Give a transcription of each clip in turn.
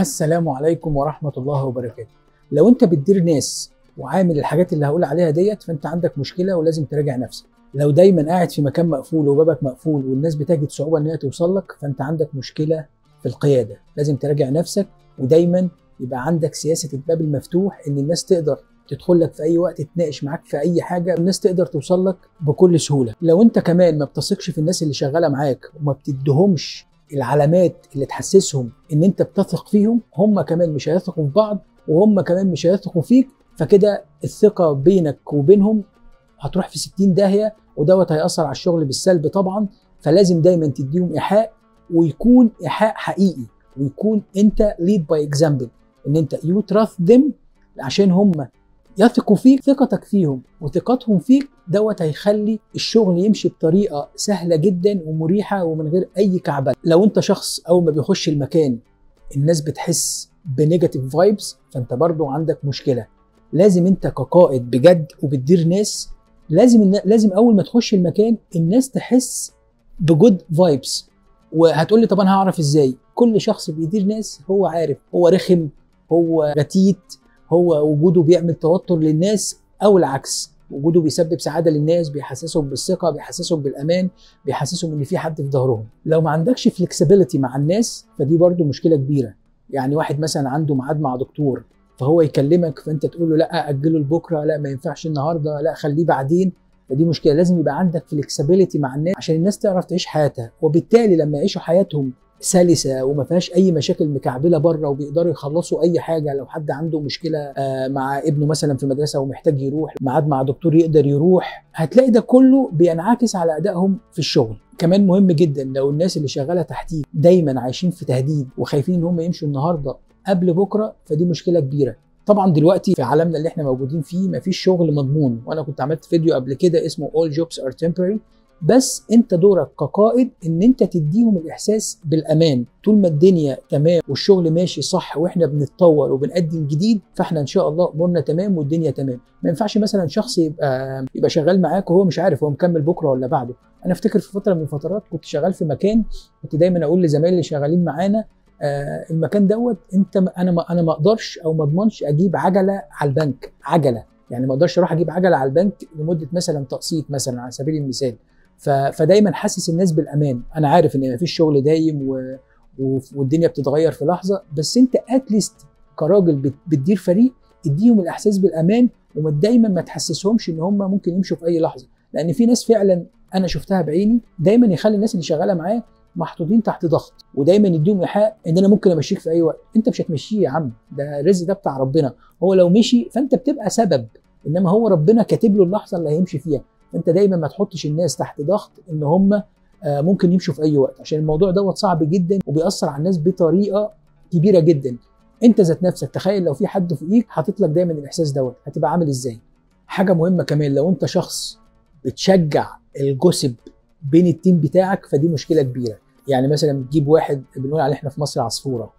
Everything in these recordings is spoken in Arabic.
السلام عليكم ورحمة الله وبركاته. لو انت بتدير ناس وعامل الحاجات اللي هقول عليها ديت فانت عندك مشكلة ولازم تراجع نفسك. لو دايما قاعد في مكان مقفول وبابك مقفول والناس بتجد صعوبة إن هي توصل لك فانت عندك مشكلة في القيادة. لازم تراجع نفسك ودايما يبقى عندك سياسة الباب المفتوح إن الناس تقدر تدخل لك في أي وقت تتناقش معاك في أي حاجة الناس تقدر توصل لك بكل سهولة. لو انت كمان ما بتثقش في الناس اللي شغالة معاك وما بتديهمش العلامات اللي تحسسهم إن أنت بتثق فيهم هم كمان مش هيثقوا في بعض وهم كمان مش هيثقوا فيك فكده الثقة بينك وبينهم هتروح في 60 داهية ودوت هيأثر على الشغل بالسلب طبعا فلازم دايما تديهم إيحاء ويكون إيحاء حقيقي ويكون أنت lead by example إن أنت you trust them عشان هم يثقوا فيك ثقتك فيهم وثقتهم فيك دوت هيخلي الشغل يمشي بطريقة سهلة جدا ومريحة ومن غير أي كعبله لو أنت شخص أول ما بيخش المكان الناس بتحس ب negative vibes فأنت برضو عندك مشكلة. لازم أنت كقائد بجد وبتدير ناس لازم لازم أول ما تخش المكان الناس تحس ب good vibes. وهتقول لي طب أنا هعرف إزاي؟ كل شخص بيدير ناس هو عارف هو رخم هو غتيت هو وجوده بيعمل توتر للناس أو العكس. وجوده بيسبب سعادة للناس بيحسسهم بالثقة بيحسسهم بالأمان بيحسسهم إن في حد في ظهرهم. لو ما عندكش flexibility مع الناس فدي برضو مشكلة كبيرة. يعني واحد مثلا عنده ميعاد مع دكتور فهو يكلمك فأنت تقول له لأ أجله لبكرة لأ ما ينفعش النهارده لأ خليه بعدين. فدي مشكلة لازم يبقى عندك flexibility مع الناس عشان الناس تعرف تعيش حياتها. وبالتالي لما يعيشوا حياتهم سلسة وما فيهاش أي مشاكل مكعبلة بره وبيقدروا يخلصوا أي حاجة. لو حد عنده مشكلة مع ابنه مثلا في مدرسة ومحتاج يروح ميعاد مع دكتور يقدر يروح هتلاقي ده كله بينعكس على أدائهم في الشغل. كمان مهم جدا لو الناس اللي شغالة تحتيك دايما عايشين في تهديد وخايفين إن هم يمشوا النهارده قبل بكرة فدي مشكلة كبيرة. طبعا دلوقتي في عالمنا اللي إحنا موجودين فيه مفيش شغل مضمون. وأنا كنت عملت فيديو قبل كده اسمه all jobs are temporary. بس انت دورك كقائد ان انت تديهم الاحساس بالامان. طول ما الدنيا تمام والشغل ماشي صح وإحنا بنتطور وبنقدم جديد فاحنا ان شاء الله امورنا تمام والدنيا تمام. ما ينفعش مثلا شخص يبقى يبقى شغال معاك وهو مش عارف هو مكمل بكرة ولا بعده. أنا أفتكر في فترة من الفترات كنت شغال في مكان كنت دايما أقول لزمايلي اللي شغالين معانا آه المكان دوت أنت أنا ما أنا ما أقدرش أو ما أضمنش أجيب عجلة على البنك عجلة. يعني ما أقدرش أروح أجيب عجلة على البنك لمدة مثلا تقسيط مثلا على سبيل المثال. فدايما حاسس الناس بالأمان. أنا عارف إن مفيش شغل دايم و... والدنيا بتتغير في لحظة بس أنت اتليست كراجل بتدير فريق اديهم الإحساس بالأمان وما دايما ما تحسسهمش إن هم ممكن يمشوا في أي لحظة. لأن في ناس فعلا أنا شفتها بعيني دايما يخلي الناس اللي شغالة معاه محطوطين تحت ضغط ودايما يديهم إيحاء إن أنا ممكن أمشيك في أي وقت. أنت مش هتمشيه يا عم ده الرزق ده بتاع ربنا. هو لو مشي فأنت بتبقى سبب إنما هو ربنا كاتب له اللحظة اللي هيمشي فيها. انت دايما ما تحطش الناس تحت ضغط إن هم ممكن يمشوا في أي وقت عشان الموضوع دوت صعب جدا وبيأثر على الناس بطريقة كبيرة جدا. أنت ذات نفسك تخيل لو في حد فوقيك حاطط لك دايما الإحساس دوت هتبقى عامل إزاي؟ حاجة مهمة كمان لو أنت شخص بتشجع ال gossip بين ال team بتاعك فدي مشكلة كبيرة. يعني مثلا بتجيب واحد بنقول عليه إحنا في مصر عصفورة. آه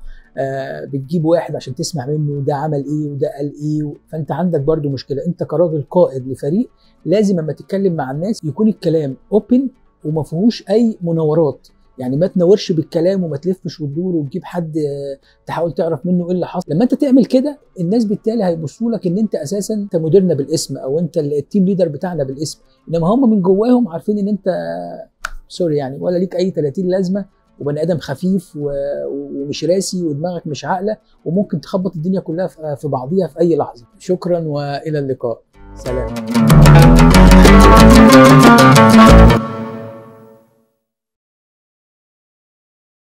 بتجيب واحد عشان تسمع منه ده عمل إيه وده قال إيه فأنت عندك برضو مشكلة. أنت كراجل قائد لفريق لازم لما تتكلم مع الناس يكون الكلام open وما فيهوش أي مناورات. يعني ما تناورش بالكلام وما تلفش وتدور وتجيب حد تحاول تعرف منه إيه اللي حصل. لما أنت تعمل كده الناس بالتالي هيبصوا لك إن أنت أساسا أنت مديرنا بالاسم أو أنت ال team leader بتاعنا بالاسم. إنما هم من جواهم عارفين إن أنت سوري يعني ولا ليك أي 30 لازمة وبني آدم خفيف ومش راسي ودماغك مش عاقلة وممكن تخبط الدنيا كلها في بعضيها في أي لحظة. شكرا وإلى اللقاء. سلام.